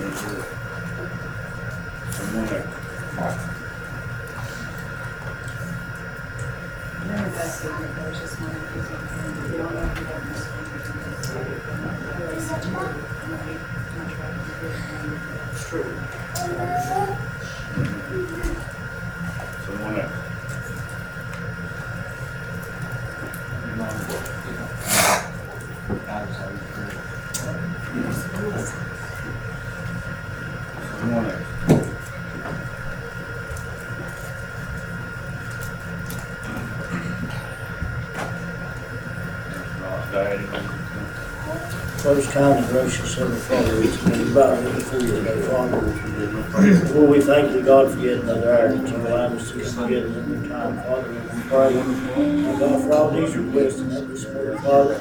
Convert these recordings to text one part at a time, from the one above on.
nature. Most kind and gracious Heavenly Father, it's been about here before you today, Father. Lord, we thank you, God, for yet another hour that you allowed us to come together in your time, Father. We pray, and God, for all these requests and that this Father.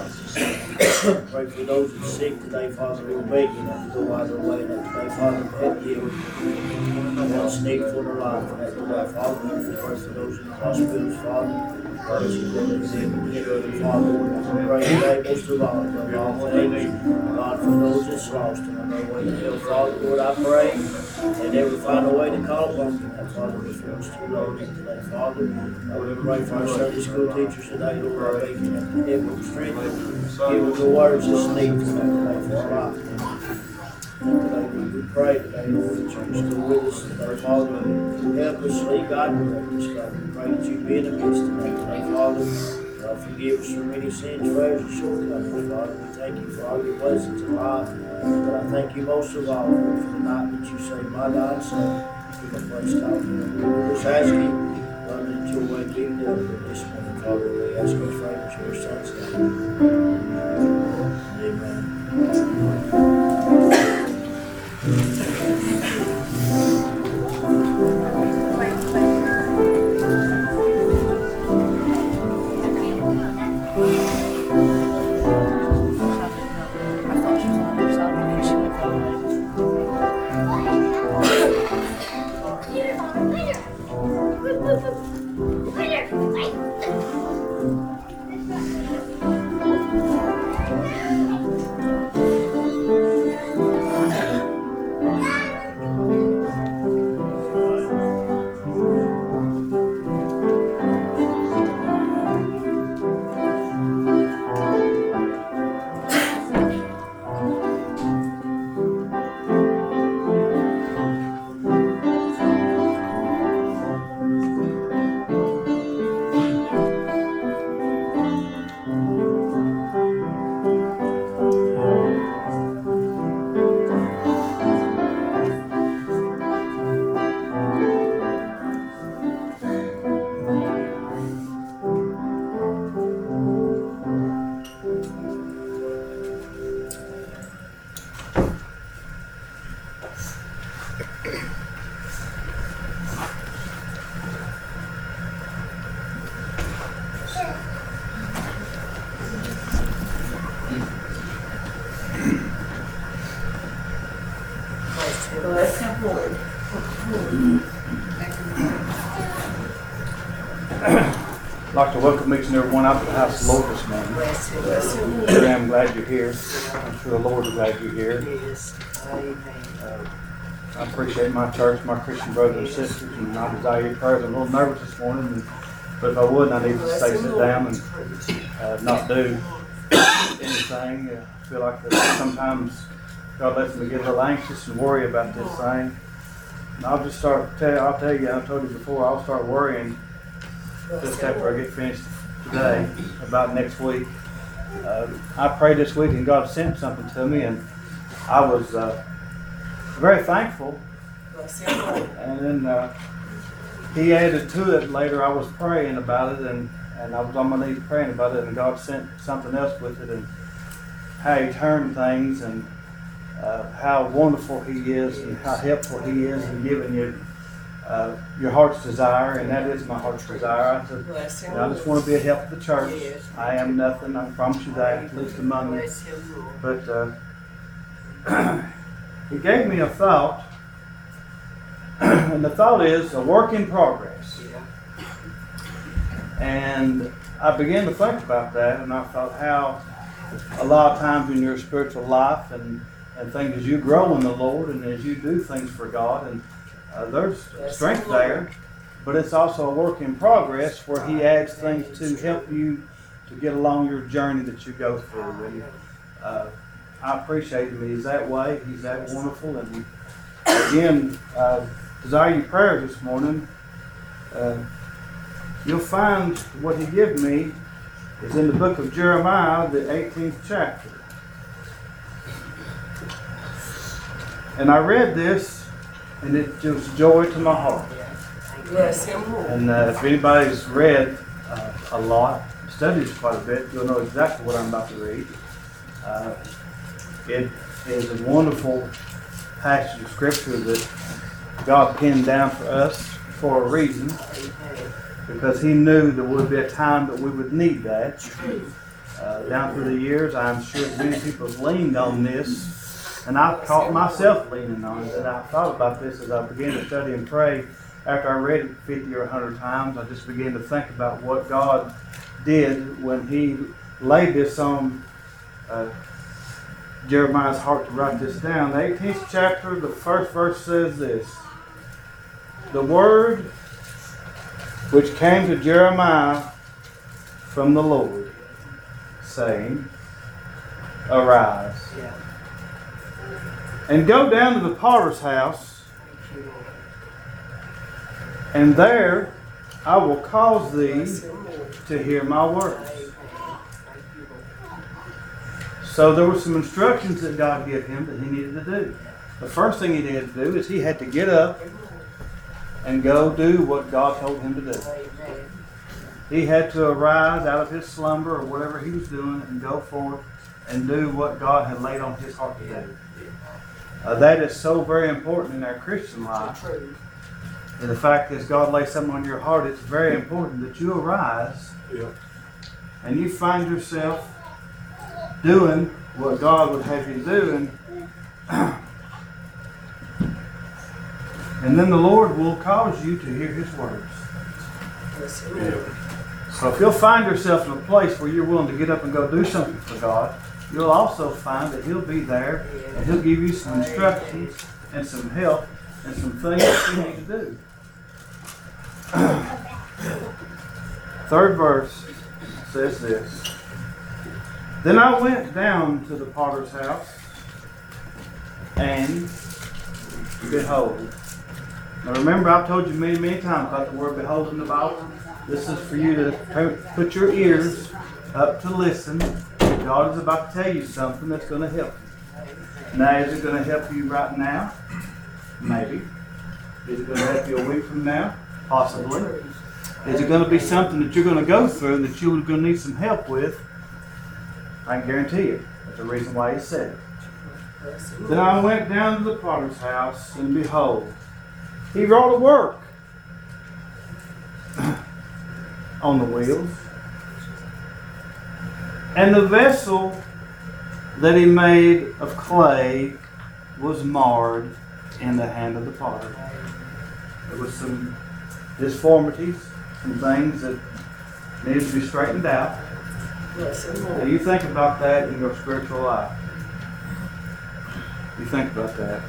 Pray for those who are sick today, Father, who are begging them to go out of way, that today, Father, help them. That's for their life, that today, Father, we pray for those in the hospitals, Father. God, for those that's lost and on their way to hell, Father, Lord, I pray, and they will find a way to call upon you, that Father, before it's too late today, Father. I will pray for our Sunday school teachers today, Lord, I them strength, give them the words that's needed for them today. Today, we we pray today, Lord, that you go with us today, Father, help us, lead God, direct us, God. We pray that you be in the midst today, today, Father. Uh, forgive us for many sins, prayers, and shortcomings, Father. We thank you for all your blessings in life. But I thank you most of all, Lord, for the night that you saved my God, so give a place talking. And we just ask you, God, that your way be done this morning, Father. We ask you for your son's name. Like to welcome each and every one out to the house of the Lord this morning. Am glad you're here. I'm sure the Lord is glad you're here. Uh, I appreciate my church, my Christian brothers and sisters, and I desire your prayers. I'm a little nervous this morning, and- but if I wouldn't, I need to stay sit down and uh, not do anything. I feel like sometimes God lets me get a little anxious and worry about this thing. And I'll just start, tell, I'll tell you, I told you before, I'll start worrying just after I get finished today, about next week. Uh, I prayed this week and God sent something to me and I was uh, very thankful. And then uh, He added to it later. I was praying about it and, and I was on my knees praying about it and God sent something else with it and how He turned things and uh, how wonderful He is and how helpful He is in giving you uh, your heart's desire, and that is my heart's desire. I said, Bless him, and I just want to be a help to the church. Yes. I am nothing, I promise you that, at least among you. Bless him, Lord. But uh, he gave me a thought, and the thought is a work in progress. And I began to think about that, and I thought how a lot of times in your spiritual life and, and things as you grow in the Lord and as you do things for God, and uh, there's strength there, but it's also a work in progress where He adds things to help you to get along your journey that you go through. And uh, I appreciate him. He's that way. He's that wonderful. And again, uh, desire your prayers this morning. Uh, you'll find what he gave me is in the book of Jeremiah, the 18th chapter. And I read this, and it was joy to my heart. Lord. And uh, if anybody's read uh, a lot, studies quite a bit, you'll know exactly what I'm about to read. Uh, It is a wonderful passage of scripture that God penned down for us for a reason, because He knew there would be a time that we would need that. Uh, down through the years, I'm sure many people have leaned on this, and I've caught myself leaning on it. And I thought about this as I began to study and pray. After I read it 50 or 100 times, I just began to think about what God did when He laid this on uh, Jeremiah's heart to write this down. The 18th chapter, the first verse says this The word which came to Jeremiah from the Lord, saying, Arise and go down to the potter's house, and there I will cause thee to hear my words. So there were some instructions that God gave him that he needed to do. The first thing he needed to do is he had to get up and go do what God told him to do. He had to arise out of his slumber or whatever he was doing and go forth and do what God had laid on his heart to do. Uh, that is so very important in our Christian life. And the fact is, God lays something on your heart, it's very important that you arise and you find yourself doing what God would have you do. And, and then the Lord will cause you to hear His words. So if you'll find yourself in a place where you're willing to get up and go do something for God, you'll also find that He'll be there and He'll give you some instructions and some help and some things that you need to do. Third verse says this. Then I went down to the potter's house, and behold. Now remember, I've told you many, many times about the word behold in the Bible. This is for you to put your ears up to listen. God is about to tell you something that's going to help you. Now, is it going to help you right now? Maybe. Is it going to help you a week from now? Possibly. Is it going to be something that you're going to go through that you're going to need some help with? I can guarantee you. That's the reason why he said it. Then I went down to the potter's house, and behold, he wrought a work on the wheels. And the vessel that he made of clay was marred in the hand of the potter. There was some disformities, some things that needed to be straightened out. Now you think about that in your spiritual life. You think about that.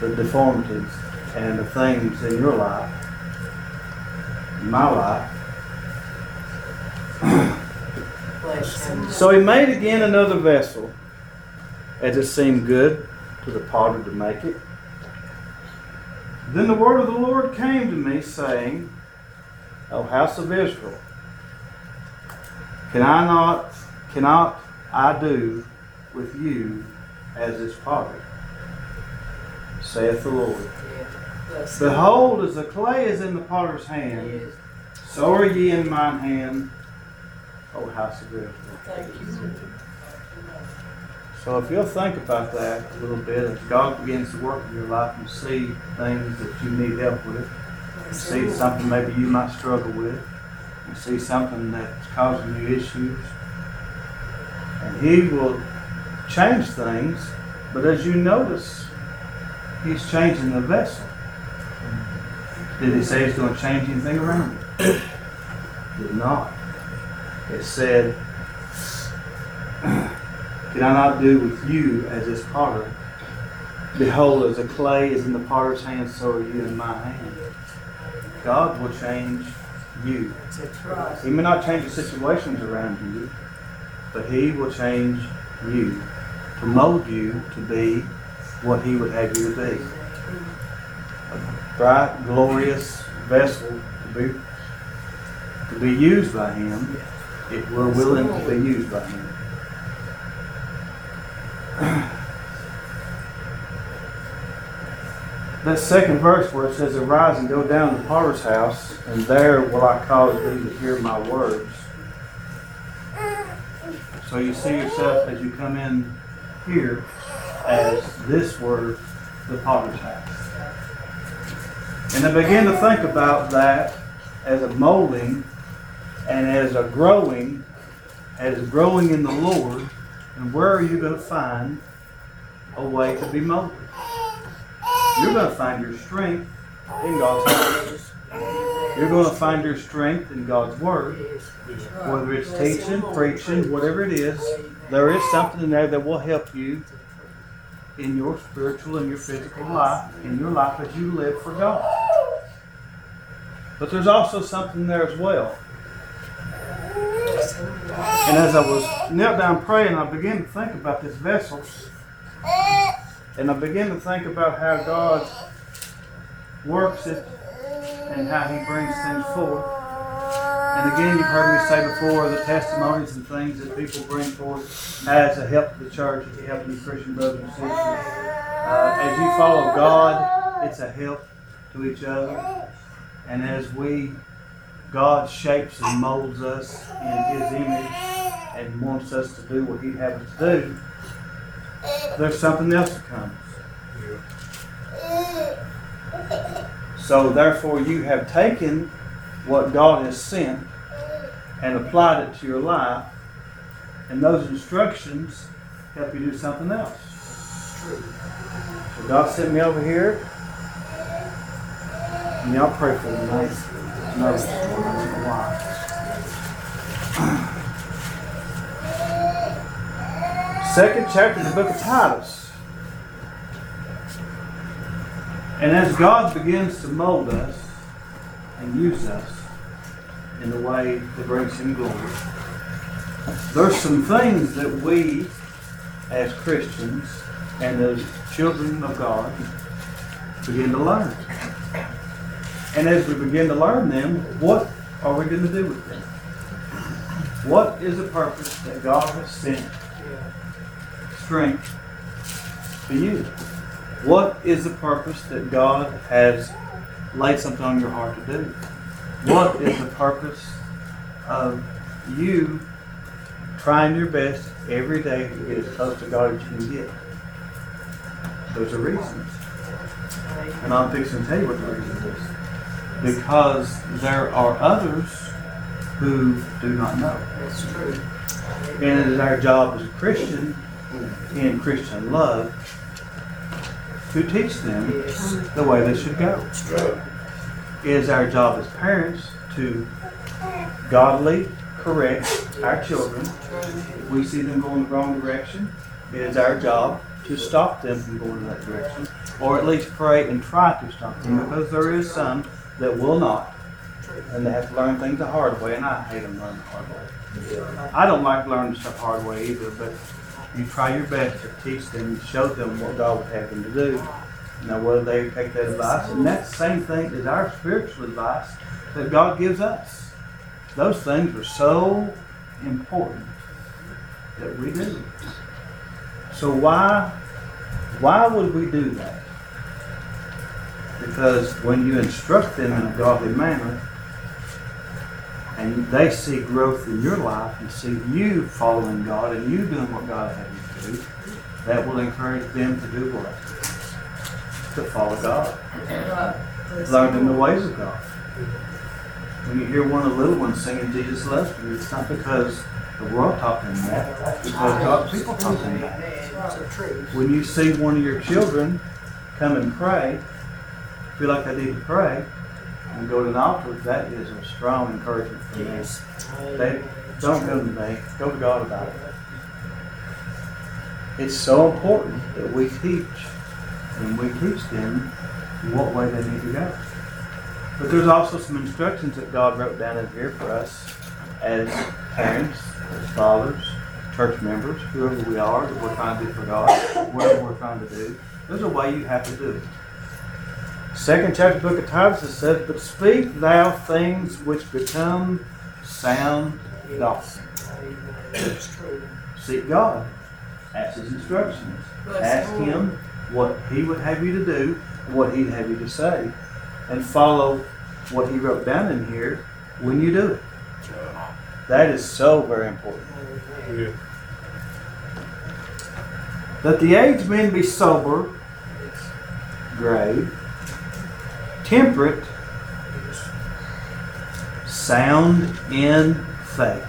The deformities and the things in your life, in my life. So he made again another vessel, as it seemed good to the potter to make it. Then the word of the Lord came to me, saying, O house of Israel, can I not, cannot I do with you as this potter? Saith the Lord. Behold, as the clay is in the potter's hand, so are ye in mine hand, O house of Israel. So if you'll think about that a little bit, if God begins to work in your life and see things that you need help with, you see something maybe you might struggle with, you see something that's causing you issues, and He will change things, but as you notice, He's changing the vessel. Did He say He's going to change anything around it? Did not. It said, Can I not do with you as this potter? Behold, as the clay is in the potter's hand, so are you in my hand. God will change you. He may not change the situations around you, but He will change you to mold you to be what He would have you to be. A bright, glorious vessel to be, to be used by Him if we're willing to be used by Him. That second verse where it says, Arise and go down to potter's house, and there will I cause thee to hear my words. So you see yourself as you come in here as this were the potter's house. And I began to think about that as a molding and as a growing, as growing in the Lord. And where are you going to find a way to be molded? You're going to find your strength in God's Word. You're going to find your strength in God's Word. Whether it's teaching, preaching, whatever it is, there is something in there that will help you in your spiritual and your physical life, in your life as you live for God. But there's also something there as well. And as I was knelt down praying, I began to think about this vessel. And I began to think about how God works it and how He brings things forth. And again, you've heard me say before the testimonies and things that people bring forth as a help to the church, as a help to you Christian brothers and sisters. Uh, as you follow God, it's a help to each other. And as we, God shapes and molds us in His image and wants us to do what He'd have us do, there's something else that comes. So therefore, you have taken what God has sent and applied it to your life, and those instructions help you do something else. So God sent me over here, and y'all pray for me. Second chapter of the book of Titus. And as God begins to mold us and use us in the way that brings Him glory, there's some things that we, as Christians and as children of God, begin to learn. And as we begin to learn them, what are we going to do with them? What is the purpose that God has sent strength to you? What is the purpose that God has laid something on your heart to do? What is the purpose of you trying your best every day to get as close to God as you can get? There's a reason. And I'm fixing to tell you what the reason is. Because there are others who do not know. That's true. And it is our job as a Christian, in Christian love, to teach them the way they should go. It is our job as parents to godly correct our children. If we see them going the wrong direction, it is our job to stop them from going in that direction, or at least pray and try to stop them, because there is some that will not, and they have to learn things the hard way, and I hate them learning the hard way. I don't like learning stuff hard way either, but you try your best to teach them, show them what God would have them to do. Now, whether they take that advice, and that same thing is our spiritual advice that God gives us. Those things are so important that we do. So why, why would we do that? Because when you instruct them in a godly manner, and they see growth in your life and see you following God and you doing what God had you to do, that will encourage them to do what? To follow God. Learn them the ways of God. When you hear one of the little ones singing Jesus loves you, it's not because the world taught them that, it's because God's people taught them that. When you see one of your children come and pray, feel like they need to pray, and go to an altar, that is a strong encouragement for me. They don't go to me, go to God about it. It's so important that we teach and we teach them what way they need to go. But there's also some instructions that God wrote down in here for us as parents, as fathers, church members, whoever we are, that we're trying to do for God, whatever we're trying to do. There's a way you have to do it. Second chapter book of Titus it says, But speak thou things which become sound doctrine. Seek God. Ask his instructions. Ask him what he would have you to do, what he'd have you to say, and follow what he wrote down in here when you do it. That is so very important. Yeah. That the aged men be sober, grave, temperate, sound in faith.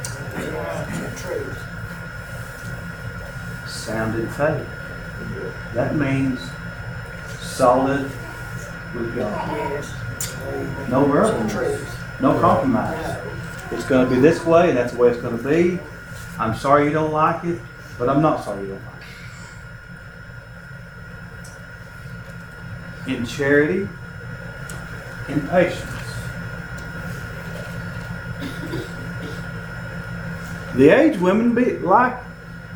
Sound in faith. That means solid with God. No verbal, no compromise. It's gonna be this way, and that's the way it's gonna be. I'm sorry you don't like it, but I'm not sorry you don't like it. In charity, in patience. The aged women be like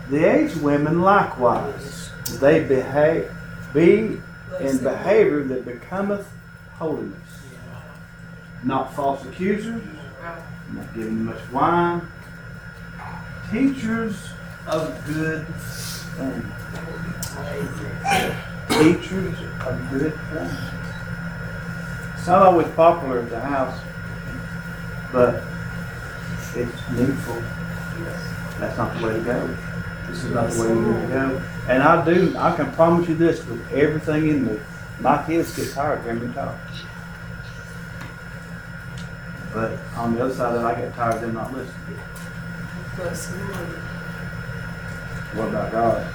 the aged women likewise. They behave be in behavior that becometh holiness. Not false accusers, not giving much wine, teachers of good things. Teachers of good things. It's not always popular at the house, but it's needful. Yes. That's not the way to go. This is not the way you need to go. And I do, I can promise you this with everything in me. My kids get tired of hearing me talk. But on the other side of it, I get tired of them not listening. What about God?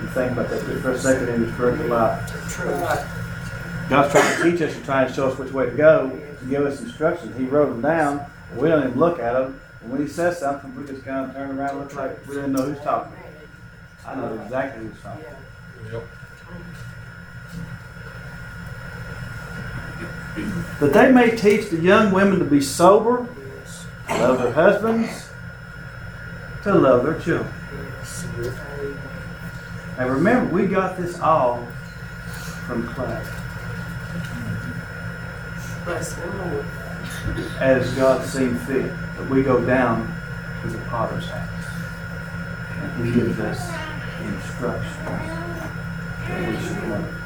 You think about that just for a second in your spiritual life. God's trying to teach us and trying to show us which way to go, to give us instructions. He wrote them down, we don't even look at them. And when he says something, we just kind of turn around and look like we didn't know who's talking. I know exactly who's talking. Yep. That they may teach the young women to be sober, to love their husbands, to love their children. And remember, we got this all from As God seen fit, that we go down to the potter's house. And He gives us instructions that we should learn.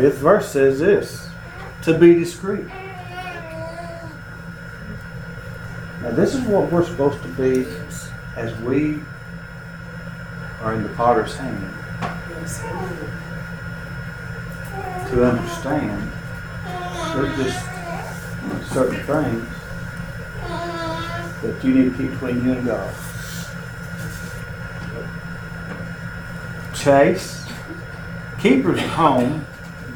Fifth verse says this to be discreet. Now, this is what we're supposed to be as we are in the potter's hand to understand just certain things that you need to keep between you and God. Chase, keepers at home,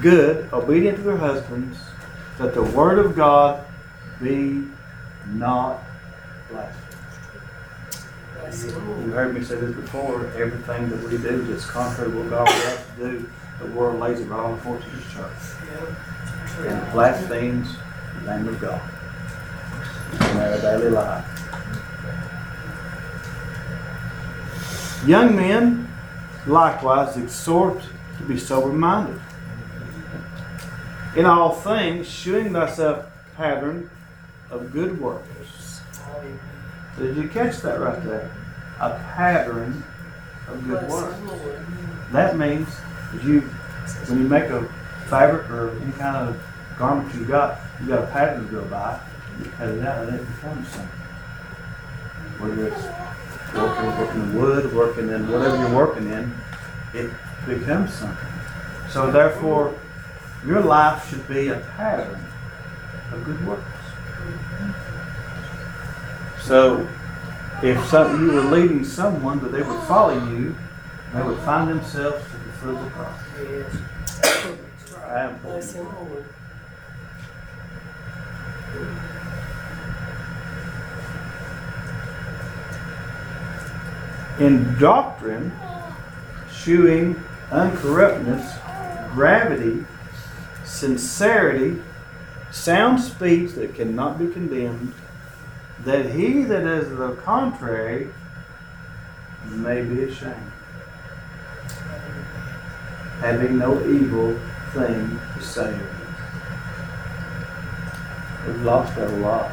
good, obedient to their husbands, that the word of God be not You heard me say this before, everything that we do that's contrary to what God wants us to do, the world lays it right on the force of His church. And blasphemes the name of God in their daily life. Young men, likewise, exhort to be sober minded. In all things, shewing thyself pattern of good works. Did you catch that right there? A pattern of good works. That means that you, when you make a fabric or any kind of garment you got, you got a pattern to go by. You cut it out and it becomes something. Whether it's working, working in wood, working in whatever you're working in, it becomes something. So therefore, your life should be a pattern of good works. So, if some, you were leading someone, but they would follow you, they would find themselves at the foot of the cross. Very important. In doctrine, shewing uncorruptness, gravity, sincerity, sound speech that cannot be condemned, that he that is the contrary may be ashamed, having no evil thing to say. of us. We've lost that a lot.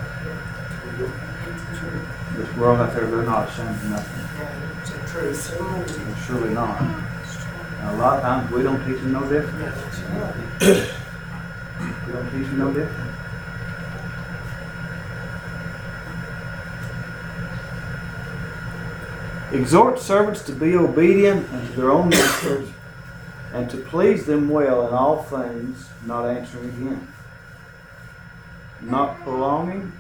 This world out there, they're not ashamed of nothing. Surely not. And a lot of times, we don't teach them no different. We don't teach them no different. Exhort servants to be obedient unto their own masters, and to please them well in all things, not answering again. Not prolonging,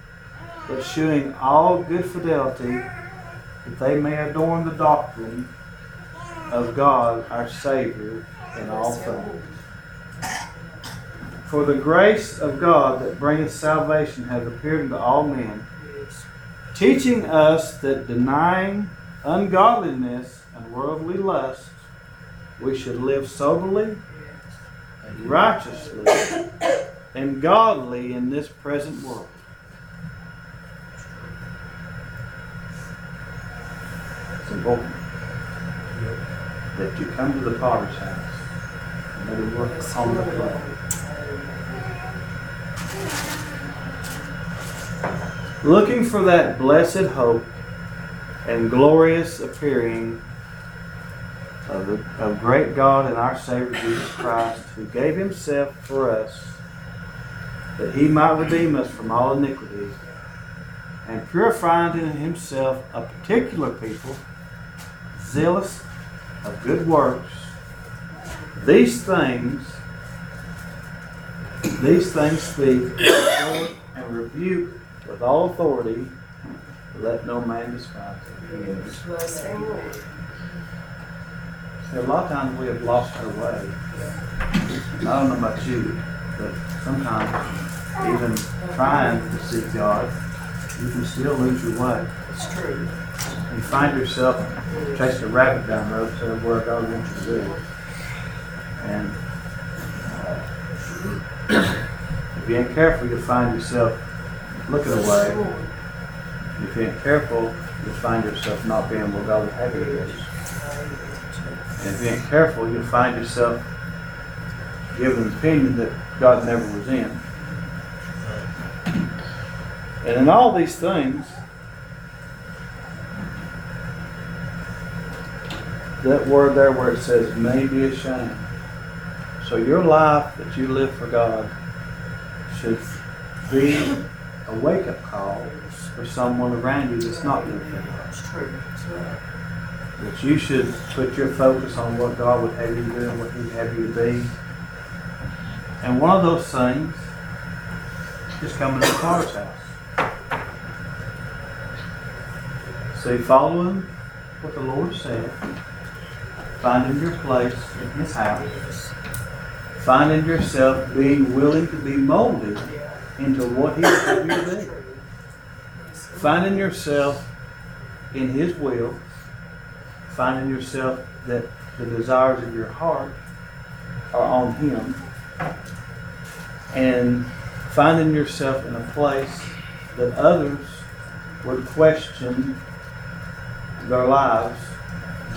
but shewing all good fidelity, that they may adorn the doctrine of God our Savior in all things. For the grace of God that bringeth salvation hath appeared unto all men, teaching us that denying ungodliness and worldly lust, we should live soberly, and righteously, and godly in this present world. It's important that you come to the potter's house and let him work on the clay. Looking for that blessed hope and glorious appearing of the of great God and our Savior Jesus Christ, who gave himself for us that he might redeem us from all iniquity and purify unto himself a particular people, zealous of good works. These things, these things speak, and rebuke with all authority. Let no man despise it. See, a lot of times we have lost our way. I don't know about you, but sometimes even trying to seek God, you can still lose your way. It's true. You find yourself chasing a rabbit down the road instead of where God wants you to do. And uh, if you ain't careful, you'll find yourself looking away. If you ain't careful, you'll find yourself not being where God would have you be. And if you ain't careful, you'll find yourself giving an opinion that God never was in. And in all these things, that word there where it says may be ashamed. So your life that you live for God should be a wake up call for someone around you that's not for God. That's true. But you should put your focus on what God would have you do and what He'd have you to be. And one of those things is coming to the Potter's house. See, following what the Lord said, finding your place in His house, finding yourself being willing to be molded into what He would have you to be, finding yourself in His will, finding yourself that the desires of your heart are on Him, and finding yourself in a place that others would question their lives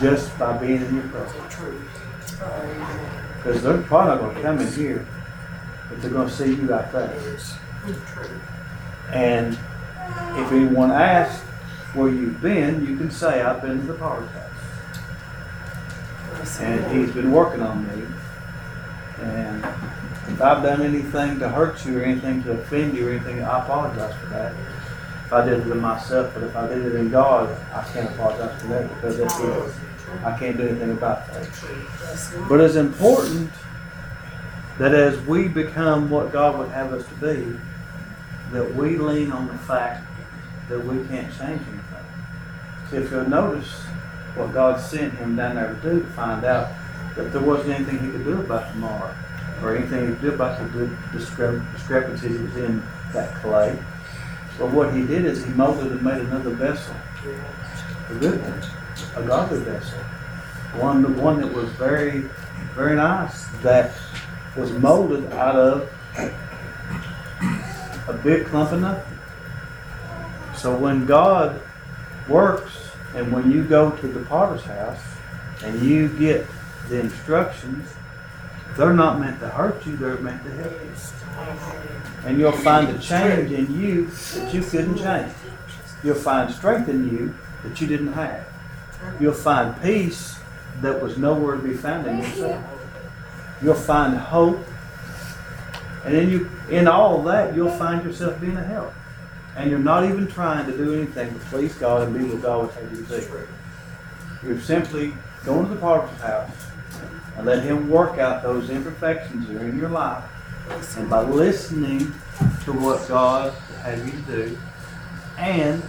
just by being in your presence. Because they're probably going to come in here, but they're going to see you out there. And if anyone asks where you've been, you can say, I've been to the potter's house. And he's been working on me. And if I've done anything to hurt you or anything to offend you or anything, I apologize for that. If I did it in myself, but if I did it in God, I can't apologize for that because that's His. I can't do anything about that. But it's important that as we become what God would have us to be, that we lean on the fact that we can't change anything. See, if you'll notice what God sent him down there to do to find out that there wasn't anything he could do about tomorrow or anything he could do about the discre- discrepancies that was in that clay. But what he did is he molded and made another vessel, a good one, a godly vessel, one one that was very very nice that was molded out of a big clump of nothing. So when God works and when you go to the potter's house and you get the instructions, they're not meant to hurt you, they're meant to help you. And you'll find a change in you that you couldn't change. You'll find strength in you that you didn't have. You'll find peace that was nowhere to be found in yourself. You'll find hope And then you, in all that, you'll find yourself being a help. And you're not even trying to do anything to please God and be what God would have you to be. You're simply going to the potter's house and let Him work out those imperfections that are in your life. And by listening to what God would have you to do, and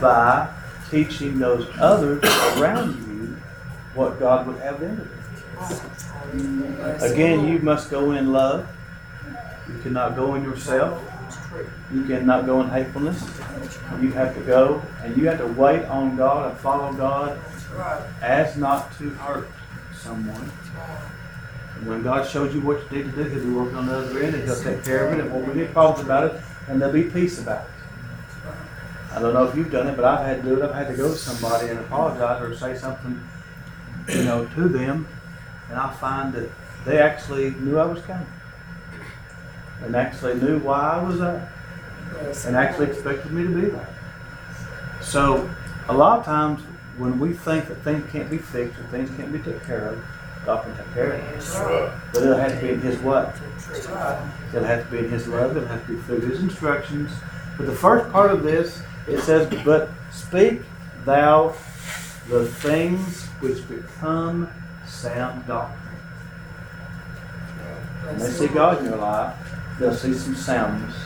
by teaching those others around you what God would have them to do. Again, you must go in love. You cannot go in yourself. You cannot go in hatefulness. You have to go and you have to wait on God and follow God as not to hurt someone. And when God shows you what you need to do, He'll be working on the other end and He'll take care of it. And when we get problems about it, and there'll be peace about it. I don't know if you've done it, but I've had to do it. I've had to go to somebody and apologize or say something, you know, to them, and I find that they actually knew I was coming, and actually knew why I was there, and actually expected me to be there. So, a lot of times when we think that things can't be fixed or things can't be taken care of, God can take care of it. But it'll have to be in His way. It'll have to be in His love. It'll have to be through His instructions. But the first part of this, it says, But speak thou the things which become sound doctrine. When they see God in your life, they'll see some soundness.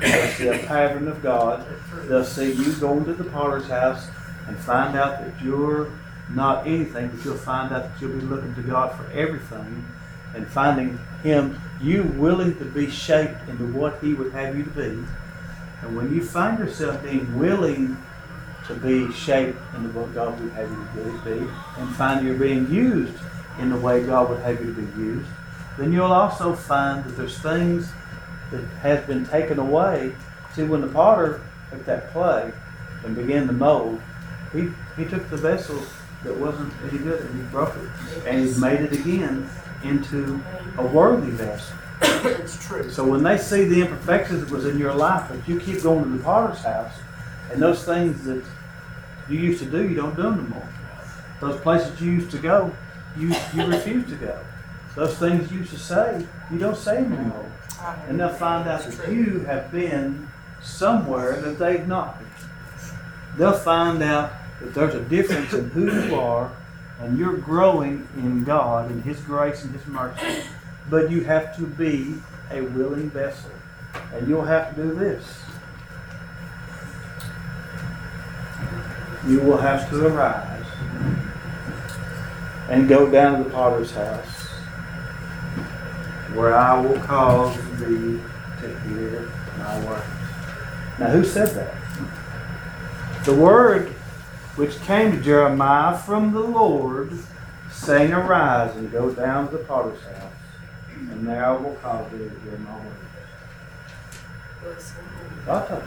They'll see a pattern of God. They'll see you going to the potter's house and find out that you're not anything, but you'll find out that you'll be looking to God for everything and finding Him, you willing to be shaped into what He would have you to be. And when you find yourself being willing to be shaped into what God would have you to be, and find you're being used in the way God would have you to be used, then you'll also find that there's things that has been taken away. See, when the potter took that clay and began to mold, he, he took the vessel that wasn't any good and he broke it and he made it again into a worthy vessel. It's true. So when they see the imperfections that was in your life, but you keep going to the potter's house, and those things that you used to do, you don't do them anymore. Those places you used to go, you you refuse to go. Those things you used to say, you don't say them anymore. And they'll find out that you have been somewhere that they've not been. They'll find out that there's a difference in who you are, and you're growing in God and His grace and His mercy. But you have to be a willing vessel. And you'll have to do this. You will have to arise and go down to the potter's house, where I will cause thee to hear my words. Now, who said that? The word which came to Jeremiah from the Lord, saying, Arise and go down to the potter's house, and there I will cause thee to hear my told.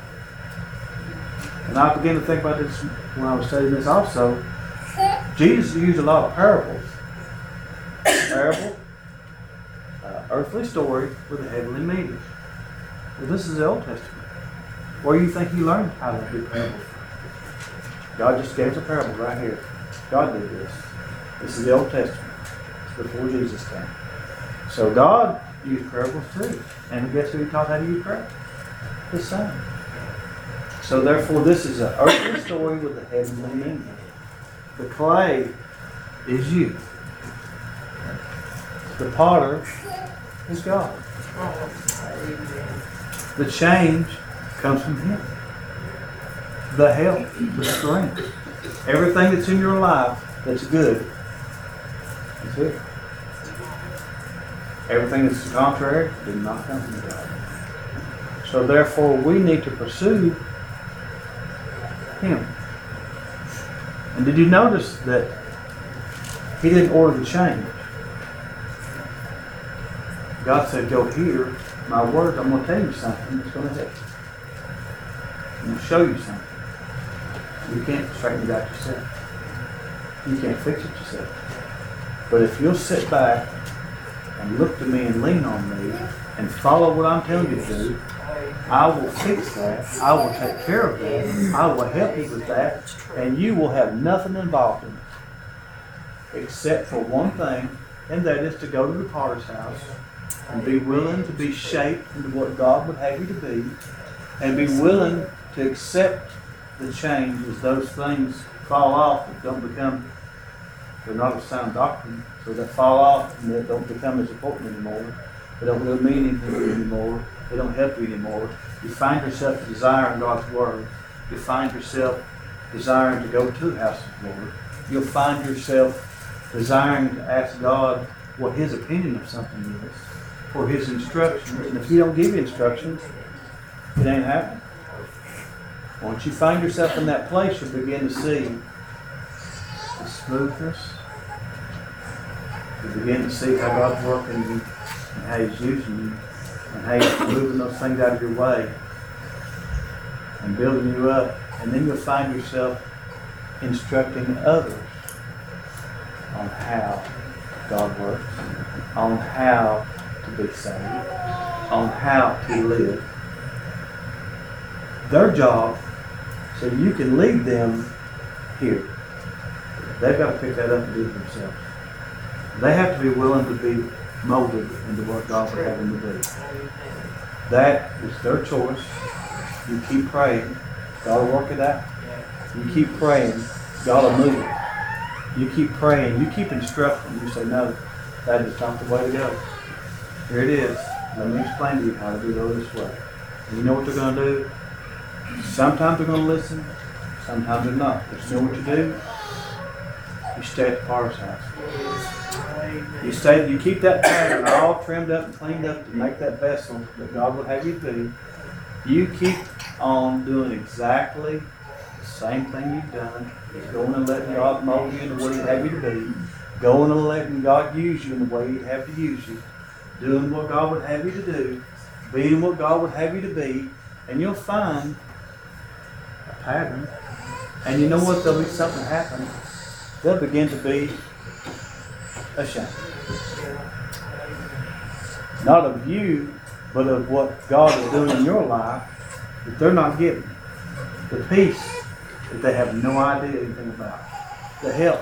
And I began to think about this when I was studying this also. Jesus used a lot of parables. Parable, earthly story with a heavenly meaning. Well, this is the Old Testament. Where do you think he learned how to do parables? God just gave us a parable right here. God did this. This is the Old Testament. It's before Jesus came. So God used parables too. And guess who he taught how to use parables? His son. So therefore, this is an earthly story with a heavenly meaning. The clay is you. The potter is God. The change comes from Him. The help, the strength, everything that's in your life that's good is here. Everything that's contrary did not come from God. So therefore, we need to pursue Him. And did you notice that He didn't order the change? God said, Go here, my words, I'm going to tell you something that's going to help you. I'm going to show you something. You can't straighten it out yourself. You can't fix it yourself. But if you'll sit back and look to me and lean on me and follow what I'm telling you to do, I will fix that. I will take care of that. I will help you with that. And you will have nothing involved in it. Except for one thing, and that is to go to the potter's house and be willing to be shaped into what God would have you to be and be willing to accept the change as those things fall off that don't become, they're not a sound doctrine, so that fall off and that don't become as important anymore. They don't really mean anything anymore. They don't help you anymore. You find yourself desiring God's word. You find yourself desiring to go to the house of the Lord. You'll find yourself desiring to ask God what His opinion of something is, for His instructions. And if He don't give you instructions, it ain't happening. Once you find yourself in that place, you'll begin to see the smoothness. You begin to see how God's working you and how He's using you and how He's moving those things out of your way and building you up. And then you'll find yourself instructing others on how God works, on how to be saved, on how to live. Their job, so you can lead them here. They've got to pick that up and do it themselves. They have to be willing to be molded into what God would have them to be. That is their choice. You keep praying, God will work it out. You keep praying, God will move it. You keep praying, you keep instructing. You say, no, that is not the way to go. Here it is. Let me explain to you how to do it this way. You know what they're going to do? Sometimes they're going to listen, sometimes they're not. But you know what you do? You stay at the potter's house. You stay, you keep that pattern all trimmed up and cleaned up to make that vessel that God would have you be. You keep on doing exactly the same thing you've done. Going and letting God mold you in the way He'd have you to be. Going and letting God use you in the way He'd have to use you. Doing what God would have you to do. Being what God would have you to be. And you'll find a pattern. And you know what? There'll be something happen. They'll begin to be ashamed. Not of you, but of what God is doing in your life that they're not getting. The peace that they have no idea anything about. The help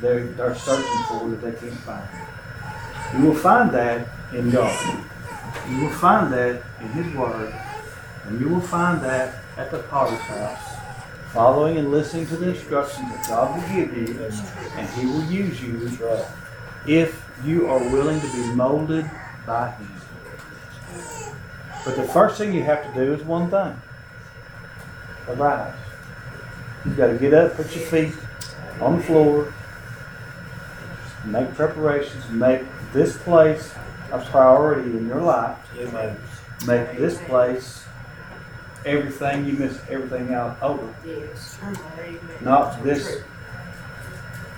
they're, they're searching for that they can't find. You will find that in God. You will find that in His Word. And you will find that at the potter's house. Following and listening to the instructions that God will give you. And He will use you if you are willing to be molded by Him. But the first thing you have to do is one thing. Arise. You've got to get up, put your feet on the floor, make preparations, make this place a priority in your life. Amen. Make this place everything you miss everything out over. Yes. Not this,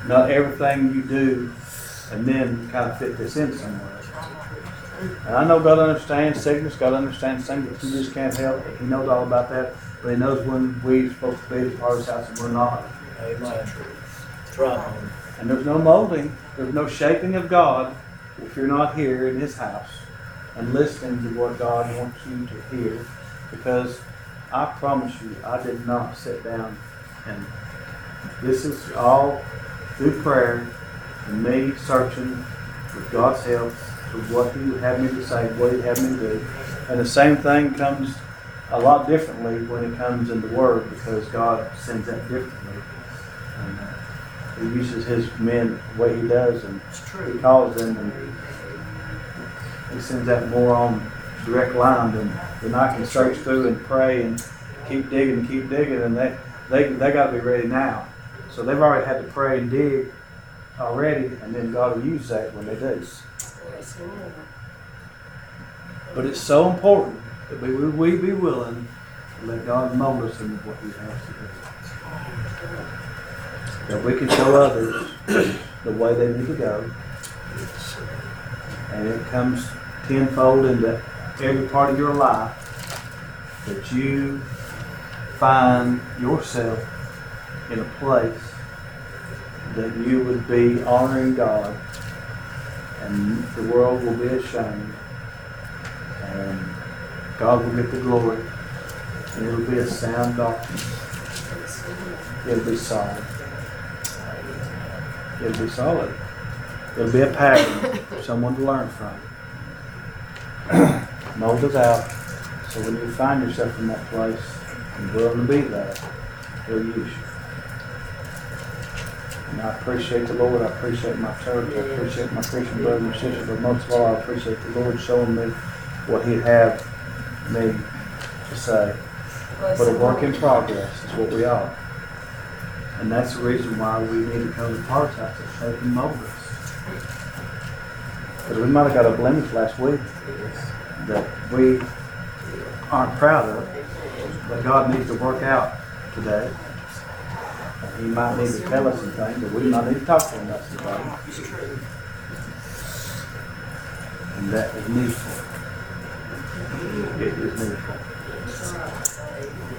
not everything you do and then kind of fit this in somewhere. And I know God understands sickness, God understands things that you just can't help. He knows all about that. But He knows when we're supposed to be at the Father's house and we're not. Amen. Try. And there's no molding, there's no shaping of God if you're not here in His house and listening to what God wants you to hear. Because I promise you, I did not sit down and this is all through prayer and me searching with God's help for what He would have me to say, what He'd have me to do. And the same thing comes a lot differently when it comes in the Word because God sends that differently. And, uh, he uses his men the way he does, and he calls them, and he sends that more on direct line than, than I can search through and pray and keep digging and keep digging, and they they they got to be ready now. So they've already had to pray and dig already, and then God will use that when they do. But it's so important that we we be willing to let God mold us into what He has to do that we can show others the way they need to go. And it comes tenfold into every part of your life that you find yourself in a place that you would be honoring God and the world will be ashamed and God will get the glory and it'll be a sound doctrine. It'll be solid. It'll be solid. It'll be a pattern for someone to learn from. mold us out. So when you find yourself in that place and willing to be there, he'll use you. And I appreciate the Lord, I appreciate my church, I appreciate my Christian brothers and sisters, but most of all, I appreciate the Lord showing me what He'd have me to say. But a work in progress is what we are. And that's the reason why we need to come to Parks House to shape and mold us. Because we might have got a blemish last week that we aren't proud of, that God needs to work out today. He might need to tell us some things, but we might need to talk to Him about some things. And that is needful. It is needful.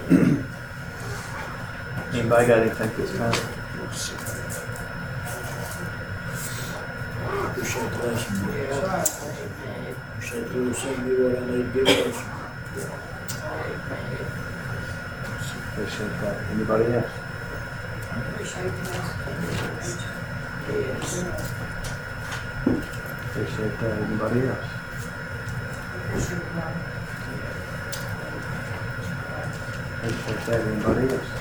Anybody got anything that's kind of, Appreciate the lesson. Appreciate the Lord sending me what I need to give us. appreciate that. Anybody else? Appreciate that. Anybody else? Appreciate that. Anybody else?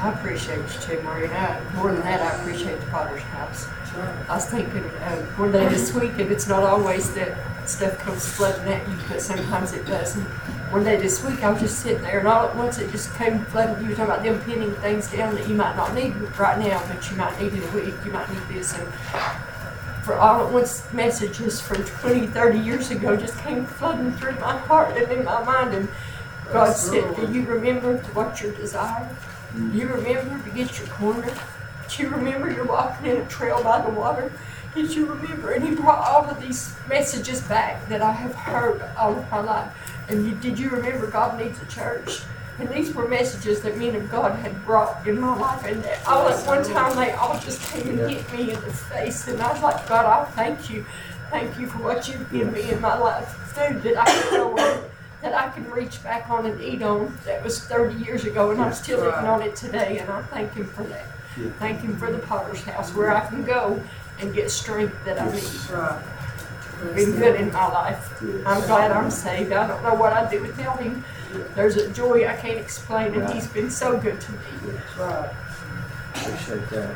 I appreciate you too, I, more than that, I appreciate the Potter's House. Sure. I was thinking, uh, one day this week, and it's not always that stuff comes flooding at you, but sometimes it does. And one day this week, I was just sitting there, and all at once it just came flooding. You were talking about them pinning things down that you might not need right now, but you might need in a week. You might need this, and for all at once, messages from 20, 30 years ago just came flooding through my heart and in my mind. And God said, "Do you remember what your desire? You remember to get your corner? Do you remember you're walking in a trail by the water? Did you remember? And he brought all of these messages back that I have heard all of my life. And you, did you remember God needs a church? And these were messages that men of God had brought in my life. And all at one time, they all just came and hit me in the face. And I was like, God, I thank you. Thank you for what you've given me in my life. Food that I can go that I can reach back on and eat on. That was 30 years ago, and I'm still eating on it today. And I thank Him for that. Yeah. Thank Him for the Potter's House where I can go and get strength that I need. Been good in my life. I'm glad I'm saved. I don't know what I'd do without Him. There's a joy I can't explain, and He's been so good to me. Right. Appreciate that.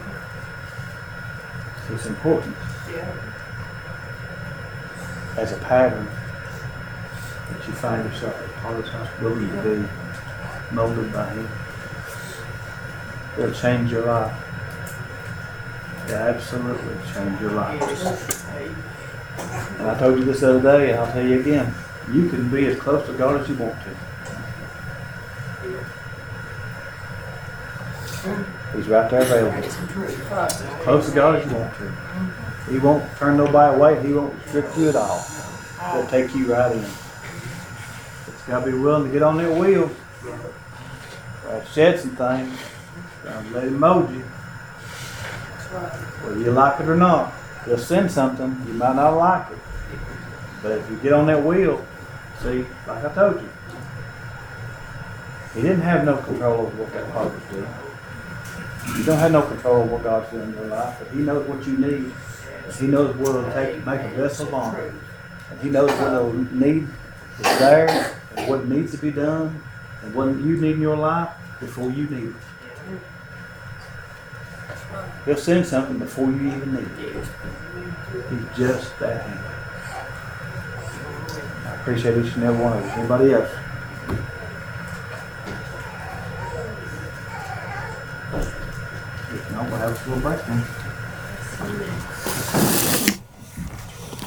It's important Yeah. as a pattern you find yourself at Potter's House willing to be molded by Him. It'll change your life. It'll absolutely change your life. And I told you this the other day, and I'll tell you again. You can be as close to God as you want to. He's right there available. As close to God as you want to. He won't turn nobody away. He won't restrict you at all. He'll take you right in. It's got to be willing to get on that wheel. Uh, shed some things. Uh, let him mold you. Whether you like it or not. He'll send something. You might not like it. But if you get on that wheel, see, like I told you, he didn't have no control over what that harvest did. You don't have no control over what God's doing in your life, but He knows what you need. He knows what it'll take to make a vessel of honor. And He knows what it'll need is there, and what needs to be done, and what you need in your life before you need it. He'll send something before you even need it. He's just that handy. I appreciate each and every one of you. Anybody else? If not, we'll have a little break then.